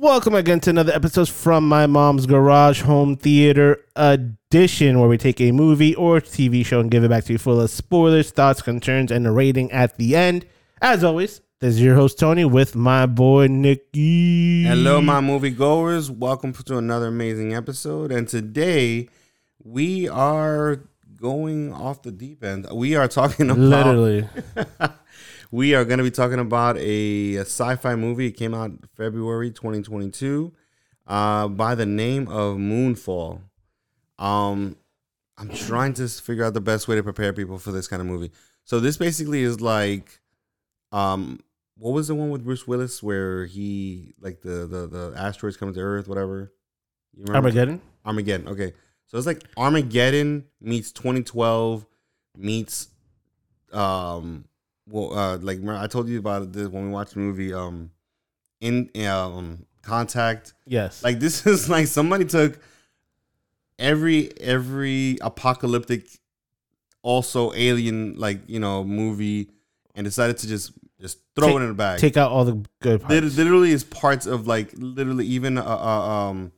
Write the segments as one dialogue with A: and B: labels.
A: Welcome again to another episode from my mom's garage home theater edition, where we take a movie or TV show and give it back to you full of spoilers, thoughts, concerns, and a rating at the end. As always, this is your host Tony with my boy Nikki.
B: Hello, my movie goers. Welcome to another amazing episode. And today we are going off the deep end. We are talking about
A: Literally,
B: we are going to be talking about a, a sci-fi movie. It came out February 2022 uh, by the name of Moonfall. Um, I'm trying to figure out the best way to prepare people for this kind of movie. So this basically is like, um, what was the one with Bruce Willis where he like the the the asteroids coming to Earth, whatever.
A: Armageddon.
B: Armageddon. Okay, so it's like Armageddon meets 2012 meets um well uh like I told you about this when we watched the movie um in um Contact.
A: Yes,
B: Like this is like somebody took every every apocalyptic also alien like you know movie and decided to just just throw
A: Take-
B: it in the bag.
A: take out all the good parts.
B: Lit- literally is parts of like literally even uh, uh um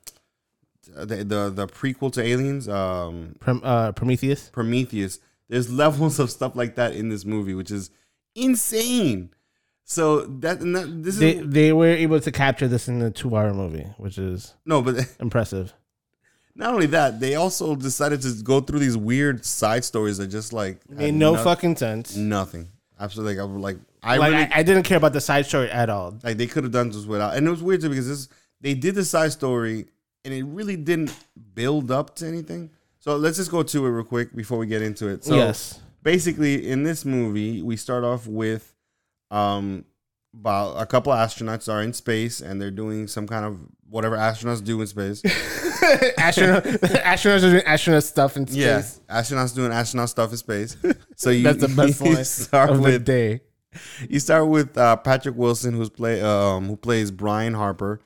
B: the, the the prequel to Aliens um
A: Prom- uh, Prometheus.
B: Prometheus. There's levels of stuff like that in this movie, which is insane. So that, and that this is
A: They they were able to capture this in a two hour movie, which is
B: no, but
A: impressive.
B: not only that, they also decided to go through these weird side stories that just like
A: Made no
B: no-
A: fucking sense.
B: nothing. Absolutely, like I like I
A: like
B: really
A: I, I didn't care about the side story at all.
B: like they could have done this without, and it was weird too because this they did the side story and it really didn't build up to anything. So let's just go to it real quick before we get into it. So
A: yes.
B: Basically in this movie we start off with um about a couple astronauts are in space and they're doing some kind of whatever astronauts do in space
A: astronaut, astronauts are doing astronaut stuff in space.
B: yeah astronauts doing astronaut stuff in space so you,
A: That's the best line
B: start
A: of the
B: with
A: day.
B: you start with uh, Patrick Wilson, who's play um, who plays Brian Harper,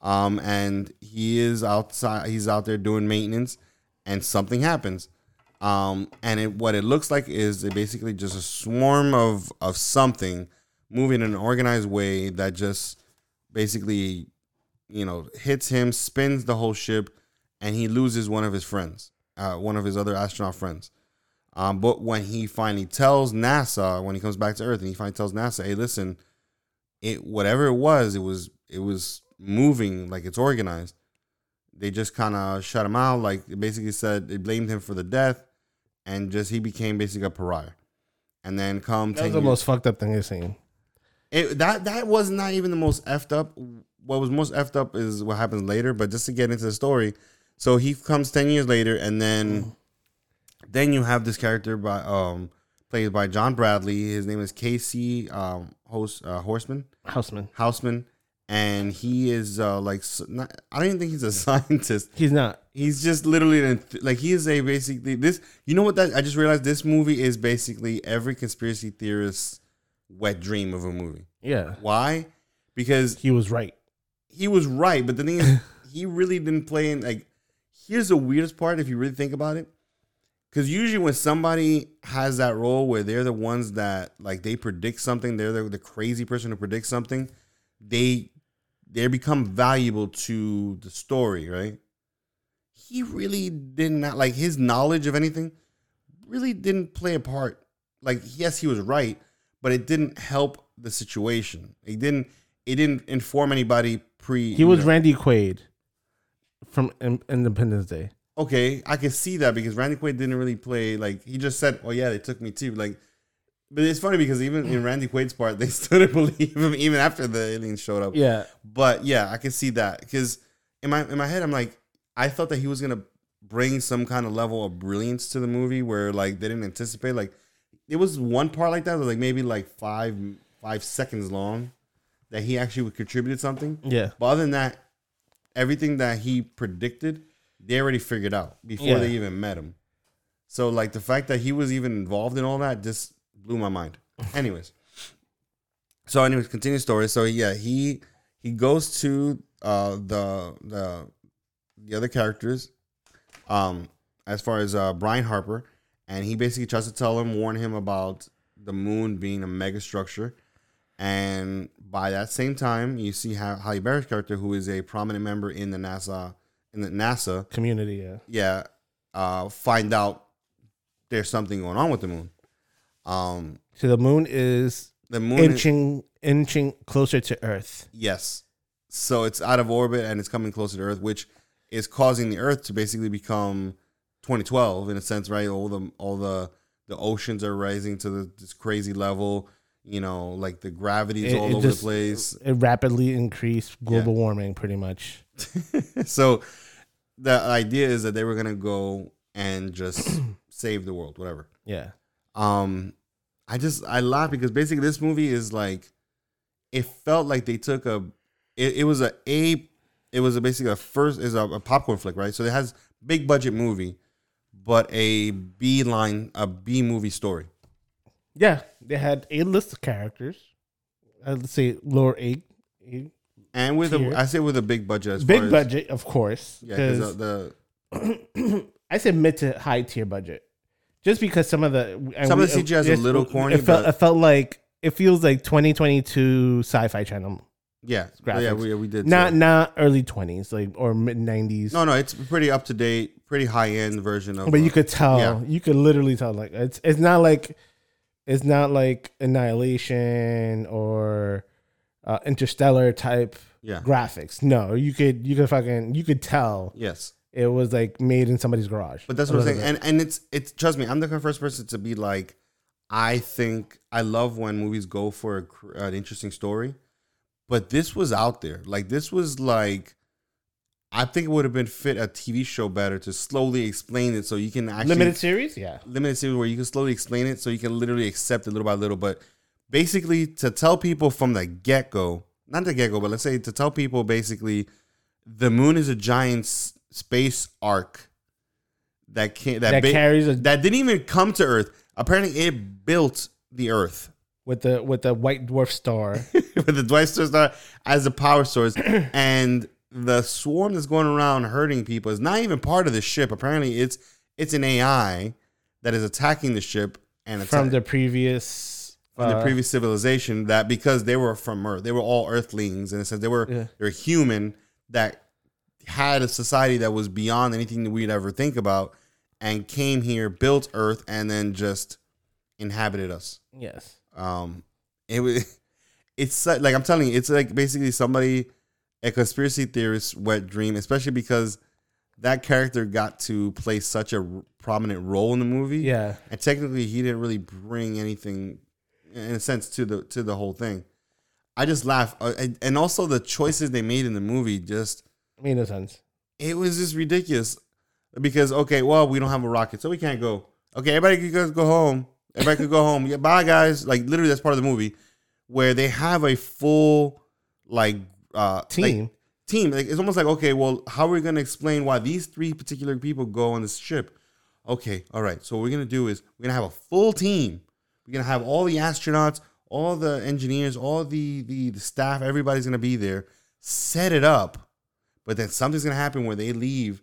B: um, and he is outside. He's out there doing maintenance, and something happens. Um, and it, what it looks like is it basically just a swarm of of something moving in an organized way that just basically, you know, hits him, spins the whole ship, and he loses one of his friends, uh, one of his other astronaut friends. Um, but when he finally tells NASA, when he comes back to Earth, and he finally tells NASA, "Hey, listen, it whatever it was, it was it was moving like it's organized." They just kind of shut him out. Like they basically said they blamed him for the death, and just he became basically a pariah. And then come
A: That was the
B: years-
A: most fucked up thing I've seen.
B: it, that that was not even the most effed up. What was most effed up is what happens later. But just to get into the story, so he comes ten years later, and then then you have this character by um played by John Bradley. His name is Casey um host uh, Horseman
A: Houseman.
B: Houseman, and he is uh like not, I don't even think he's a scientist.
A: He's not.
B: He's just literally an, like he is a basically this. You know what that I just realized this movie is basically every conspiracy theorist's wet dream of a movie.
A: Yeah.
B: Why? Because
A: He was right.
B: he was right, but the thing is, he really didn't play in like. Here's the weirdest part, if you really think about it, because usually when somebody has that role where they're the ones that like they predict something, they're the, the crazy person who predicts something, they they become valuable to the story, right? He really did not like his knowledge of anything really didn't play a part. Like, yes, he was right, but it didn't help the situation. It didn't. It didn't inform anybody pre.
A: He was
B: know.
A: Randy Quaid from Independence Day.
B: okay. I can see that because Randy Quaid didn't really play. Like he just said, "Oh yeah, they took me too." Like, but it's funny because even in Randy Quaid's part, they still didn't believe him even after the aliens showed up.
A: Yeah.
B: But yeah, I can see that because in my in my head, I'm like, I thought that he was gonna bring some kind of level of brilliance to the movie where like they didn't anticipate. Like, it was one part like that, was like maybe like five five seconds long, that he actually contributed something.
A: Yeah.
B: But other than that, everything that he predicted, they already figured out before
A: Yeah.
B: they even met him. So like the fact that he was even involved in all that just blew my mind. Anyways. So anyways, continue story. So yeah, he he goes to uh the the the other characters, um, as far as uh Brian Harper, and he basically tries to tell him, warn him about the moon being a mega structure. And by that same time, you see how Halle Berry's character, who is a prominent member in the NASA in the NASA,
A: Community, yeah.
B: yeah, uh, find out there's something going on with the moon. Um,
A: So the moon is
B: the moon, is-
A: inching inching closer to Earth.
B: yes, so it's out of orbit and it's coming closer to Earth, which is causing the Earth to basically become 2012 in a sense, right? All the all the the oceans are rising to the, this crazy level. You know, like the gravity's
A: It-
B: all
A: it
B: over
A: just-
B: the place.
A: It rapidly increased global warming, pretty much.
B: so the idea is that they were gonna go and just save the world, whatever.
A: Yeah.
B: Um, I just I laugh because basically this movie is like, it felt like they took a, it, it was a a, it was a basically a first is a, a popcorn flick, right? So it has big budget movie, but a B line a B movie story.
A: Yeah. They had a list of characters. Uh, I'd say lower eight. eight.
B: And with
A: Tier.
B: a, I say with a big budget as
A: Big
B: far as,
A: budget, of course.
B: yeah, uh, because
A: 'cause
B: the,
A: I said mid to high tier budget, just because some of the
B: Some of the CGI is a little corny,
A: It felt,
B: but-
A: it felt like it feels like 2022 Sci-Fi Channel,
B: yeah,
A: Graphics.
B: yeah, we we did
A: not not early 20s, like or mid 90s.
B: no no it's pretty up to date, pretty high end version of.
A: but you
B: uh,
A: could tell,
B: yeah.
A: you could literally tell, like it's it's not like it's not like Annihilation or uh, Interstellar type
B: yeah
A: graphics. No, you could you could fucking you could tell
B: yes.
A: It was like made in somebody's garage.
B: But that's what I'm saying.
A: bit.
B: And and it's it's trust me, I'm the first person to be like, I think I love when movies go for a, an interesting story, but this was out there. Like this was like, I think it would have been fit a TV show better to slowly explain it so you can actually
A: limited series, yeah.
B: limited series where you can slowly explain it so you can literally accept it little by little. But basically, to tell people from the get go, not the get go, but let's say to tell people basically, the moon is a giant space ark that can that,
A: That
B: ba-
A: carries a
B: that didn't even come to Earth. Apparently, it built the Earth
A: with the with the white dwarf star.
B: with the Dwight Star as a power source, and the swarm that's going around hurting people is not even part of the ship. Apparently, it's it's an AI that is attacking the ship and
A: from the previous
B: from the
A: uh,
B: previous civilization. That because they were from Earth, they were all Earthlings, and it says they were
A: Yeah.
B: they're human that had a society that was beyond anything that we'd ever think about, and came here, built Earth, and then just inhabited us.
A: yes.
B: Um, it was. It's like I'm telling you, it's like basically somebody, a conspiracy theorist wet dream, especially because that character got to play such a r- prominent role in the movie.
A: Yeah.
B: and technically he didn't really bring anything, in a sense, to the to the whole thing. I just laugh, uh, and also the choices they made in the movie just
A: Made no sense.
B: it was just ridiculous. Because okay, well we don't have a rocket, so we can't go. Okay, everybody can go- go home. Everybody could go home. Yeah, bye guys. Like literally, that's part of the movie where they have a full like uh like,
A: Team.
B: team. Like it's almost like okay, well, how are we gonna explain why these three particular people go on this ship? Okay, all right. So what we're gonna do is we're gonna have a full team. We're gonna have all the astronauts, all the engineers, all the the, the staff. Everybody's gonna be there. Set it up, but then something's gonna happen where they leave,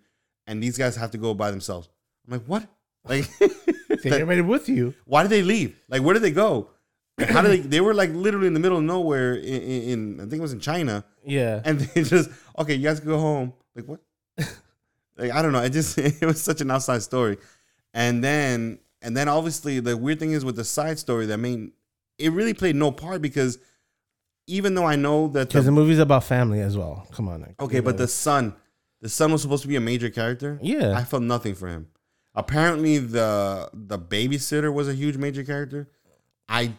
B: and these guys have to go by themselves. I'm like, what? Like,
A: Take everybody with you.
B: why did they leave? Like, where did they go? How did they? They were like literally in the middle of nowhere in, in, I think it was in China
A: Yeah.
B: and they just okay, you guys can go home. Like what? like I don't know. It just it was such an outside story, and then and then obviously the weird thing is with the side story that main it really played no part because even though I know that
A: Because
B: the,
A: the movie's about family as well. Come on.
B: okay,
A: you
B: but
A: know.
B: the son, the son was supposed to be a major character.
A: yeah.
B: I felt nothing for him. Apparently the the babysitter was a huge major character. I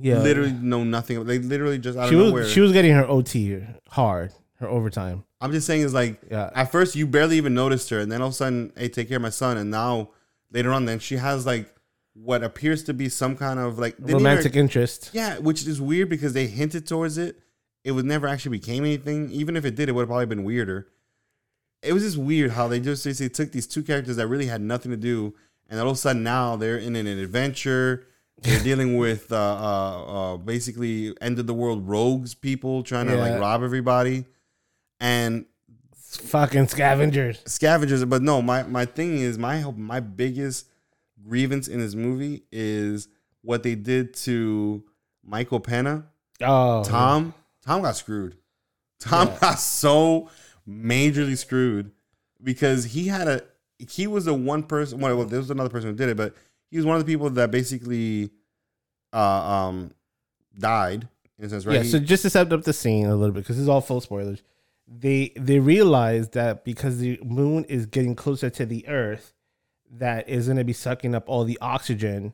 A: yeah.
B: literally know nothing. They literally just I
A: she was
B: where.
A: she was getting her OT hard, her overtime.
B: I'm just saying is like
A: Yeah.
B: at first you barely even noticed her, and then all of a sudden, hey, take care of my son, and now later on, then she has like what appears to be some kind of like
A: Romantic interest.
B: yeah, which is weird because they hinted towards it. It would never actually became anything. Even if it did, it would have probably been weirder. It was just weird how they just basically took these two characters that really had nothing to do, and all of a sudden now they're in an adventure. They're dealing with uh, uh, uh, basically end of the world rogues people trying to
A: Yeah.
B: like rob everybody, and
A: It's fucking scavengers.
B: scavengers. But no, my my thing is my my biggest grievance in this movie is what they did to Michael Pena
A: Oh,
B: Tom, Tom got screwed. Tom got so majorly screwed because he had a he was the one person. Well, there was another person who did it, but he was one of the people that basically uh, um died in a sense, right?
A: Yeah,
B: He-
A: so just to set up the scene a little bit, because this is all full spoilers. They they realized that because the moon is getting closer to the Earth, that is going to be sucking up all the oxygen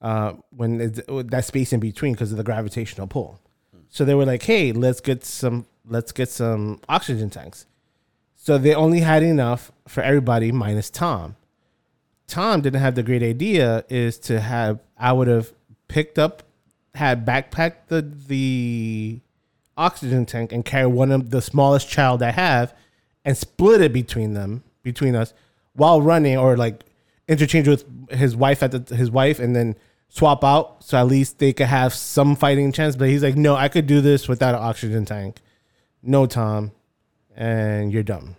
A: uh, when it's, that space in between because of the gravitational pull. So they were like, "Hey, let's get some let's get some oxygen tanks." So they only had enough for everybody minus Tom. Tom didn't have the great idea is to have I would have picked up had backpacked the the oxygen tank and carry one of the smallest child I have and split it between them between us while running or like interchange with his wife at the his wife and then swap out so at least they could have some fighting chance but he's like no I could do this without an oxygen tank no Tom and you're dumb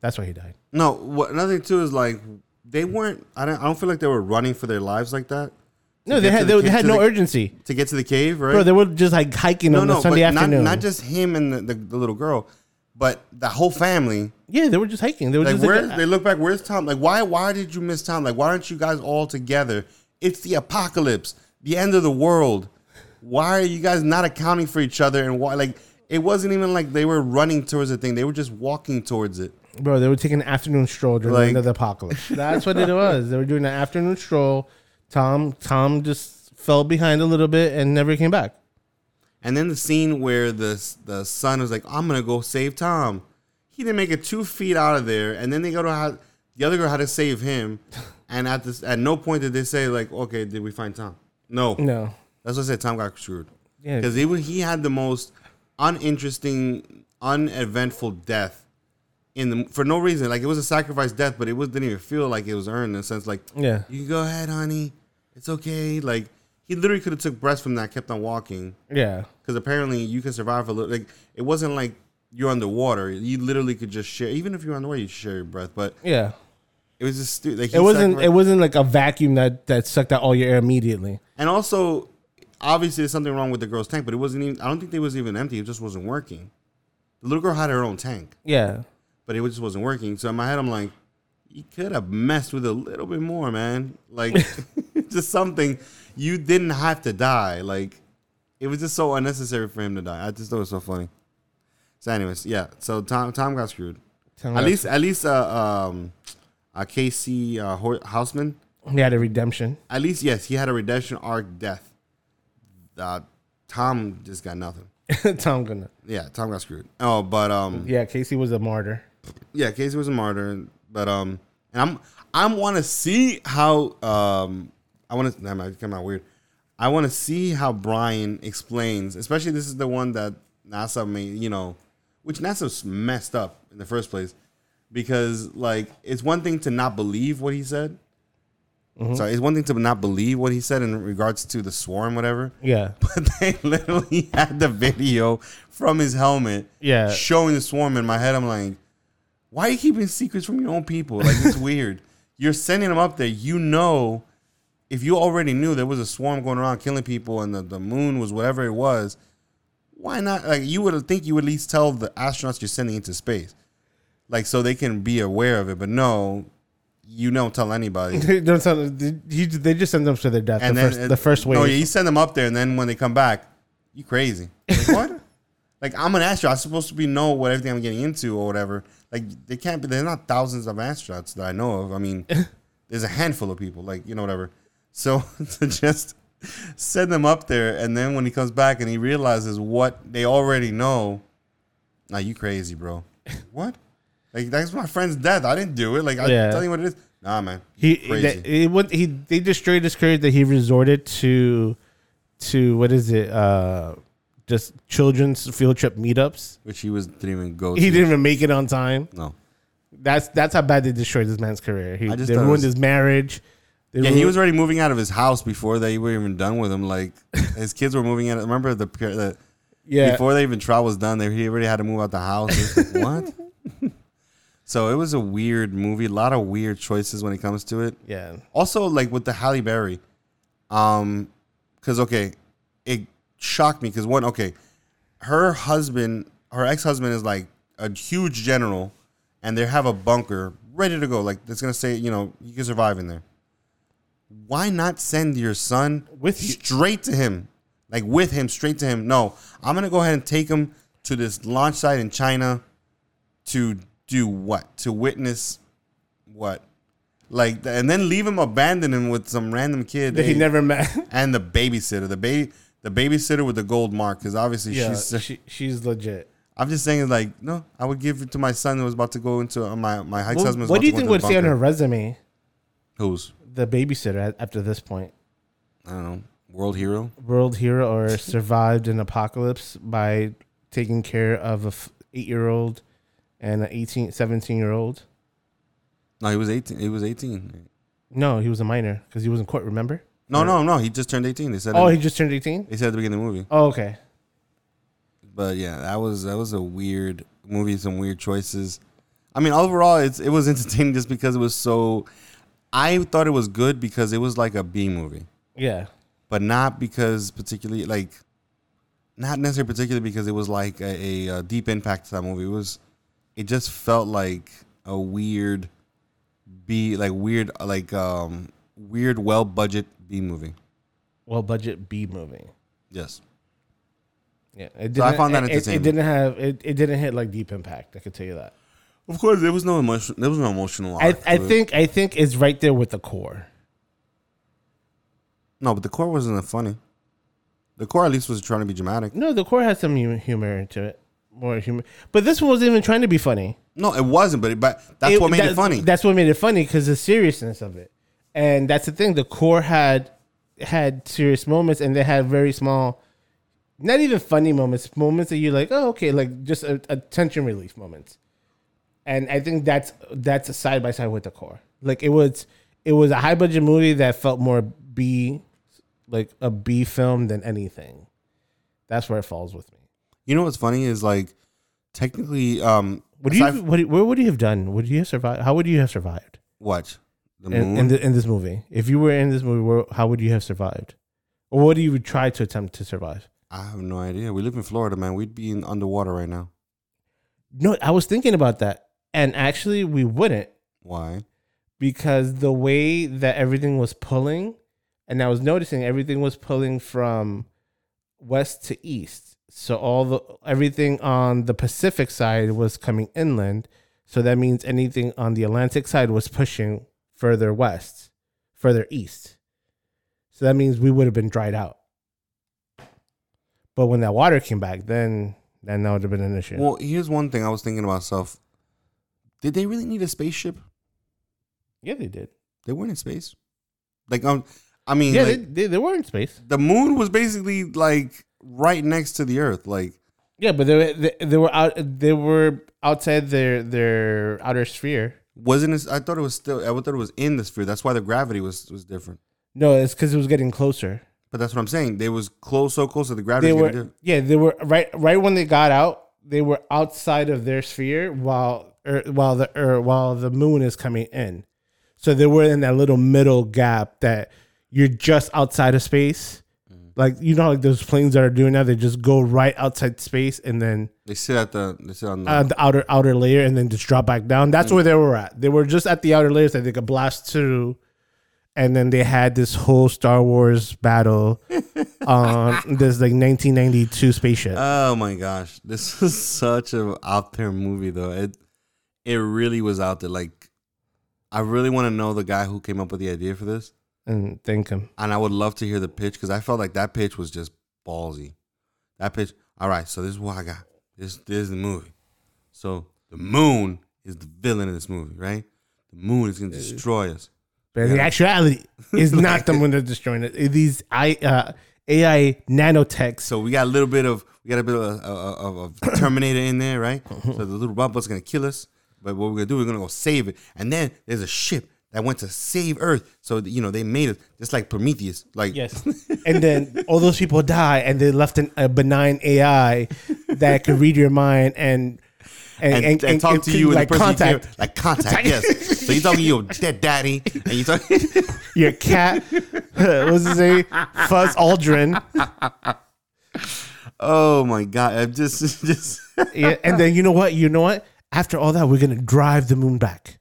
A: that's why he died
B: no, what another thing too is like they weren't. I don't. I don't feel like they were running for their lives like that
A: no they had
B: the
A: they, had no
B: the-
A: urgency
B: to get to the cave, right?
A: bro they were just like hiking
B: no,
A: on
B: no,
A: the Sunday
B: but not,
A: afternoon
B: not just him and the, the, the little girl, but the whole family.
A: yeah they were just hiking they were
B: Like
A: just
B: where
A: like,
B: they look back, where's Tom? Like why why did you miss Tom? Like why aren't you guys all together? It's the apocalypse, the end of the world. Why are you guys not accounting for each other? And why like it wasn't even like they were running towards the thing; they were just walking towards it.
A: Bro, they were taking an afternoon stroll during
B: Like-
A: the end of the apocalypse. That's what it was. They were doing an afternoon stroll. Tom Tom just fell behind a little bit and never came back.
B: And then the scene where the the son was like, "I'm gonna go save Tom." He didn't make it two feet out of there, and then they go to how the other girl had to save him. And at this, at no point did they say like, "Okay, did we find Tom?" No,
A: No.
B: that's what I said. Tom got screwed
A: Yeah.
B: because he he had the most uninteresting, uneventful death in the for no reason. Like it was a sacrifice death, but it was didn't even feel like it was earned in a sense. Like
A: Yeah.
B: you can go ahead, honey, it's okay. Like he literally could have took breaths from that, kept on walking
A: Yeah.
B: because apparently you can survive a little. Like it wasn't like you're underwater. You literally could just share. Even if you're underwater, you share your breath. But
A: Yeah.
B: it was just like
A: It wasn't it wasn't like a vacuum that that sucked out all your air immediately.
B: and also obviously there's something wrong with the girl's tank, but it wasn't even. I don't think it was even empty. It just wasn't working. The little girl had her own tank,
A: Yeah.
B: but it just wasn't working. So in my head, I'm like, you could have messed with a little bit more, man. Like just something. You didn't have to die. Like it was just so unnecessary for him to die. I just thought it was so funny. So, anyways, yeah. So Tom Tom got screwed.
A: Tom
B: At
A: got-
B: least, at least, uh, um, uh, Casey uh, Houseman.
A: he had a redemption.
B: At least, yes, he had a redemption arc death. Uh, Tom just got nothing.
A: Tom gonna.
B: Yeah, Tom got screwed. Oh, but um,
A: Yeah, Casey was a martyr.
B: yeah, Casey was a martyr. But um, and I'm I want to see how um I want to that might come out weird. I want to see how Brian explains, especially this is the one that NASA made, you know, which NASA's messed up in the first place because like it's one thing to not believe what he said. Mm-hmm. Sorry, it's one thing to not believe what he said in regards to the swarm, whatever.
A: Yeah.
B: But they literally had the video from his helmet
A: Yeah.
B: showing the swarm in my head. I'm like, why are you keeping secrets from your own people? Like it's weird. You're sending them up there. You know, if you already knew there was a swarm going around killing people and the, the moon was whatever it was, why not? Like you would think you would at least tell the astronauts you're sending into space, like so they can be aware of it. But no, you don't tell anybody.
A: They don't tell them- you- they just send them to their death.
B: and
A: the
B: then
A: first the first wave.
B: No, yeah, you send them up there, and then when they come back, you crazy. Like, what? like I'm an astronaut. I'm supposed to be know what everything I'm getting into or whatever. Like they can't be. There's not thousands of astronauts that I know of. I mean, there's a handful of people. Like you know whatever. So to just send them up there, and then when he comes back and he realizes what they already know, now you crazy, bro. what? Like that's my friend's death. I didn't do it. Like I
A: Yeah.
B: tell you what it is. Nah, man.
A: He
B: crazy.
A: that, it would he they destroyed his career that he resorted to to what is it uh just children's field trip meetups.
B: Which he was didn't even go.
A: He
B: to.
A: didn't even make it on time.
B: No.
A: That's that's how bad they destroyed this man's career. He they ruined
B: was-
A: his marriage. They
B: Yeah, he was already moving out of his house before they were even done with him. Like his kids were moving out. Remember the, the
A: yeah.
B: before they even trial was done, they he already had to move out the house. Like, what? so it was a weird movie. A lot of weird choices when it comes to it.
A: yeah.
B: Also, like with the Halle Berry, um, because okay, it shocked me because one, okay, her husband, her ex husband is like a huge general, and they have a bunker ready to go. Like it's gonna say, you know, you can survive in there. Why not send your son
A: With you.
B: straight to him, like with him, straight to him? No, I'm gonna go ahead and take him to this launch site in China to do what? To witness what? Like, and then leave him abandoned him with some random kid
A: That he never met.
B: and the babysitter, the baby, the babysitter with the gold mark, because obviously
A: yeah,
B: she's.
A: she, she's legit.
B: I'm just saying, like, no, I would give it to my son who was about to go into uh, my my ex husband.
A: what do you think would say on her resume?
B: Who's
A: The babysitter at, after this point,
B: I don't know, world hero.
A: world hero or survived an apocalypse by taking care of a f- eight year old and an 18, 17 year old.
B: No, he was 18. He was 18.
A: No, he was a minor because he was in court. Remember?
B: No, no, no. He just turned 18. They said.
A: Oh, he just turned eighteen.
B: they said at the beginning of the movie.
A: Oh, okay.
B: But yeah, that was that was a weird movie. Some weird choices. I mean, overall, it's it was entertaining just because it was so. I thought it was good because it was like a B movie.
A: Yeah.
B: but not because particularly like not necessarily particularly because it was like a, a, uh deep impact to that movie. It was it just felt like a weird B like weird like um weird well budget B movie.
A: Well, budget B movie.
B: Yes.
A: Yeah, it
B: So I found that
A: it- it,
B: entertaining.
A: It, didn't have it, it. didn't hit like deep impact. I could tell you that.
B: Of course there was no emotion there was no emotional
A: I,
B: arc
A: I think I think it's right there with the core.
B: No, but the core wasn't that funny. The core at least was trying to be dramatic.
A: No, the core has some hu- humor to it, more humor. But this one wasn't even trying to be funny.
B: No, it wasn't, but it, but that's what made it funny.
A: That's what made it funny because the seriousness of it, and that's the thing. The core had had serious moments, and they had very small, not even funny moments, moments that you're like, oh, okay, like just a, a tension relief moments. And I think that's that's a side by side with the core. Like it was, it was a high budget movie that felt more B, like a B film than anything. That's where it falls with me.
B: you know what's funny is like technically um
A: What do you? What, would you have done? Would you have survived? How would you have survived?
B: what? The
A: in,
B: moon?
A: in, the, in this movie. If you were in this movie, where, how would you have survived? Or what do you would try to attempt to survive?
B: I have no idea. We live in Florida, man. We'd be in underwater right now.
A: No, I was thinking about that, and actually, we wouldn't
B: Why?
A: because the way that everything was pulling, and I was noticing everything was pulling from west to east. So all the everything on the Pacific side was coming inland. So that means anything on the Atlantic side was pushing further west, further east. So that means we would have been dried out. But when that water came back, then then that would have been an issue.
B: Well, here's one thing I was thinking about myself. Did they really need a spaceship?
A: yeah, they did.
B: They weren't in space. Like um, I mean,
A: Yeah,
B: like,
A: they, they, they were in space.
B: the moon was basically like right next to the Earth. Like
A: Yeah, but they, were- they they were out they were outside their their outer sphere.
B: wasn't it? I thought it was still. I thought it was in the sphere. That's why the gravity was was different.
A: No, it's because it was getting closer.
B: But that's what I'm saying. They was close, so close that the gravity.
A: They were yeah, they were right right when they got out. They were outside of their sphere while er, while the er, while the moon is coming in. So they were in that little middle gap that you're just outside of space. Like you know, like those planes that are doing now, they just go right outside space and then
B: They sit at the. They sit on the.
A: uh, the outer outer layer and then just drop back down. That's where they were at. They were just at the outer layers that they could blast through, and then they had this whole Star Wars battle on this like 1992 spaceship.
B: Oh my gosh, this is such a out there movie though. It it really was out there. Like, I really want to know the guy who came up with the idea for this,
A: and thank him.
B: and I would love to hear the pitch because I felt like that pitch was just ballsy. That pitch. All right, so this is what I got. This this is the movie. So the moon is the villain in this movie, right? The moon is gonna destroy us.
A: But in actuality, is not the one that's destroying it. These I uh, AI nanotechs.
B: So we got a little bit of we got a bit of, of, of, of Terminator in there, right? Uh-huh. So the little robot's gonna kill us, but what we're gonna do, we're gonna go save it. And then there's a ship that went to save Earth. So you know they made it just like Prometheus, like
A: Yes, and then all those people die, and they left an, a benign AI that could read your mind and
B: and, and, talk to you and
A: like
B: the person you
A: contact
B: like contact. yes. So you're talking to your dead daddy, and you talk.
A: your cat. what's his name? Fuzz Aldrin.
B: Oh my god! I'm just just
A: yeah, and then you know what? You know what? After all that, we're gonna drive the moon back.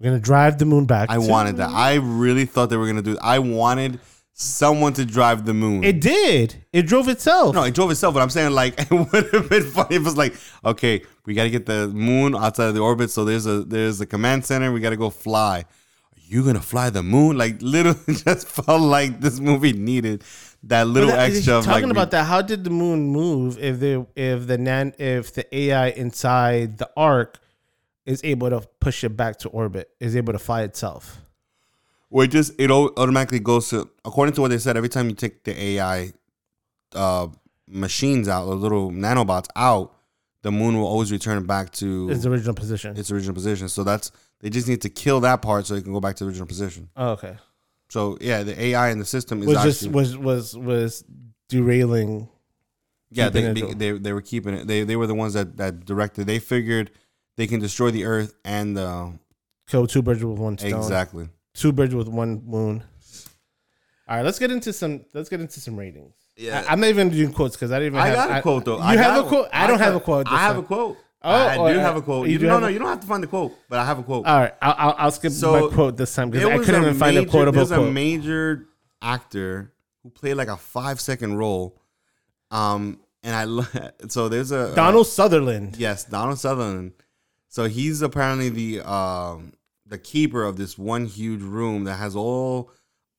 A: We're gonna drive the moon back.
B: I
A: to-
B: wanted that. I really thought they were gonna do. I wanted someone to drive the moon.
A: It did. It drove itself.
B: no, it drove itself, but I'm saying like it would have been funny if it was like, okay, we got to get the moon outside of the orbit. So there's a there's a command center. We got to go fly. Are you gonna fly the moon? Like literally, just felt like this movie needed that little
A: that-
B: extra.
A: Talking
B: like,
A: about that, how did the moon move if the if the nan if the AI inside the ark is able to push it back to orbit, is able to fly itself?
B: Well, it just it automatically goes to according to what they said. Every time you take the AI uh, machines out, the little nanobots out, the moon will always return back to
A: Its original position.
B: its original position. So that's they just need to kill that part so it can go back to the original position.
A: oh, okay.
B: So yeah, the AI in the system is
A: Was
B: actually
A: just was was was derailing.
B: yeah they, they, they they were keeping it. They they were the ones that that directed. They figured they can destroy the Earth and uh,
A: Kill two birds with one stone.
B: exactly.
A: Two birds with one moon. All right, let's get into some. Let's get into some ratings.
B: Yeah.
A: I, am not even doing quotes because I didn't even.
B: I
A: have,
B: got a quote though.
A: You
B: I
A: have a quote. I don't have a quote.
B: I have a quote.
A: Oh,
B: I do
A: uh,
B: have a quote.
A: you do
B: no, no, you don't have to find the quote, but I have a quote.
A: All right, I'll, I'll, I'll skip
B: So,
A: my quote this time because I couldn't even find a
B: major-
A: quotable
B: There's a major actor who played like a five second role. Um, and I lo- so there's a
A: Donald Sutherland.
B: Yes, Donald Sutherland. So he's apparently the um the keeper of this one huge room that has all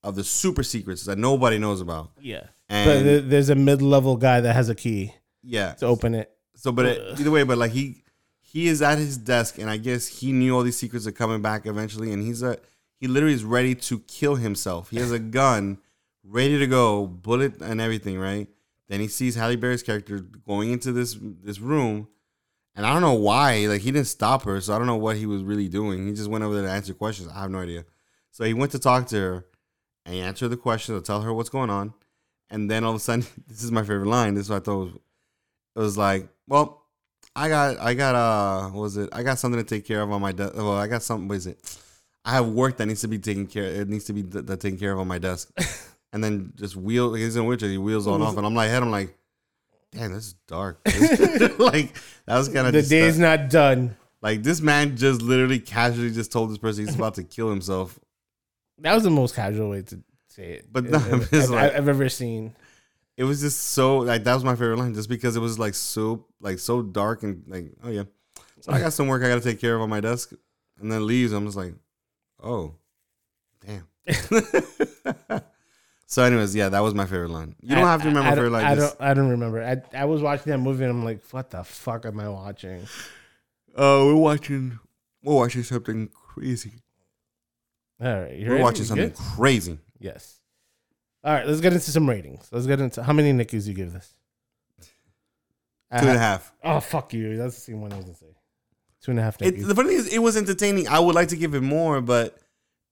B: of the super secrets that nobody knows about.
A: Yeah,
B: And
A: but there's a mid-level guy that has a key
B: yeah,
A: to open it.
B: So but it, either way, but like he he is at his desk, and I guess he knew all these secrets are coming back eventually, and he's a he literally is ready to kill himself. He has a gun ready to go, bullet and everything, right? Then he sees Halle Berry's character going into this this room, and I don't know why. Like he didn't stop her, so I don't know what he was really doing. He just went over there to answer questions. I have no idea. So he went to talk to her, and he answered the questions to tell her what's going on. And then all of a sudden, this is my favorite line. This is what I thought was, it was like, well, I got, I got, uh, what was it? I got something to take care of on my desk. Well, I got something. What is it? I have work that needs to be taken care. It needs to be th- taken care of on my desk. and then just wheel. He's in wheelchair. He wheels on off, and I'm like, head. I'm like, damn, this is dark. like that was kind of
A: The day's not done.
B: like this man just literally casually just told this person he's about to kill himself.
A: That was the most casual way to say it.
B: But
A: I've,
B: no,
A: I've-
B: like-
A: I've ever seen.
B: It was just so like that was my favorite line, just because it was like so like so dark and like oh yeah. So I got some work I got to take care of on my desk, and then leaves. I'm just like, oh, damn. so, anyways, yeah, that was my favorite line. You don't
A: I-
B: have to remember
A: I, I
B: favorite line.
A: I don't. I don't remember. I I was watching that movie and I'm like, what the fuck am I watching?
B: Uh, we're watching. We're watching something crazy.
A: All right, you
B: We're watching something
A: good?
B: crazy.
A: Yes. All right, let's get into some ratings. Let's get into how many Nickies you give this.
B: Two and a half.
A: Oh fuck you! That's the same one I was gonna say. Two and a half
B: It,
A: Nickies.
B: the funny thing is, it was entertaining. I would like to give it more, but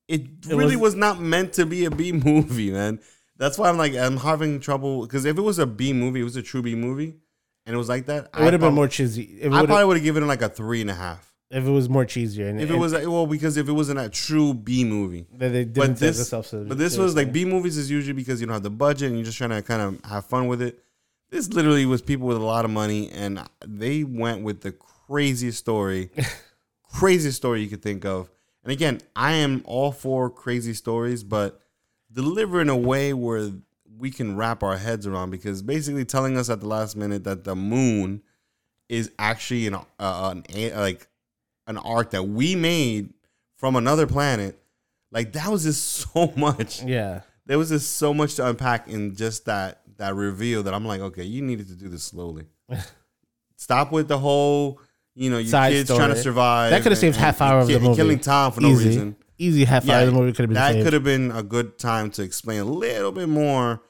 B: it,
A: It
B: really
A: was-
B: was, not meant to be a B movie, man. That's why I'm like I'm having trouble because if it was a B movie, it was a true B movie, and it was like that.
A: it would have been
B: prob-
A: more cheesy. It,
B: I
A: would've-
B: probably would have given it like a three and a half.
A: If it was more cheesier. And,
B: If it was well, because if it wasn't a true B movie,
A: that they didn't
B: but this, but this was like. B movies is usually because you don't have the budget and you're just trying to kind of have fun with it. This literally was people with a lot of money, and they went with the craziest story, craziest story you could think of. And again, I am all for crazy stories, but deliver in a way where we can wrap our heads around. Because basically, telling us at the last minute that the moon is actually an, uh, an a- like an ark that we made from another planet, like that was just so much
A: yeah.
B: there was just so much to unpack in just that that reveal that I'm like, okay, you needed to do this slowly. Stop with the whole, you know, your
A: Side
B: kids trying to survive.
A: That could've saved
B: and-
A: half hour of the movie.
B: killing Tom for no reason.
A: Easy half hour of the movie could have been
B: that
A: saved.
B: could have been a good time to explain a little bit more,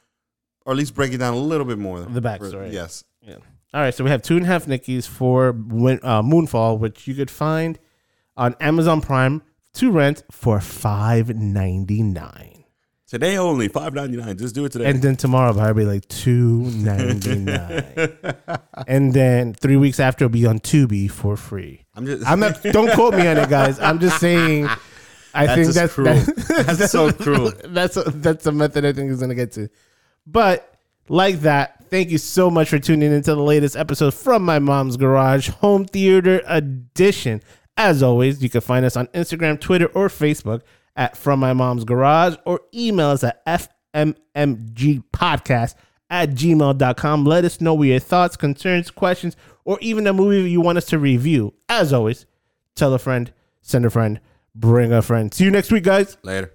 B: or at least break it down a little bit more.
A: The backstory.
B: yes.
A: Yeah. All right, so we have two and a half Nickies for Win- uh, Moonfall, which you could find on Amazon Prime to rent for five ninety nine,
B: Today only five ninety nine. Just do it today.
A: and then tomorrow it'll probably be like two ninety nine, and then three weeks after it'll be on Tubi for free.
B: I'm just.
A: I'm not. Don't quote me on it, guys. I'm just saying. I
B: That's
A: think that's
B: cruel.
A: that-
B: That's so cruel.
A: That's a, that's a method I think is gonna get to, but like that Thank you so much for tuning into the latest episode from my mom's garage home theater edition. As always, you can find us on Instagram, Twitter, or Facebook at From My Mom's Garage or email us at fmmgpodcast at gmail.com. Let us know what your thoughts, concerns, questions, or even a movie you want us to review. As always, tell a friend, send a friend, bring a friend. See you next week, guys.
B: Later.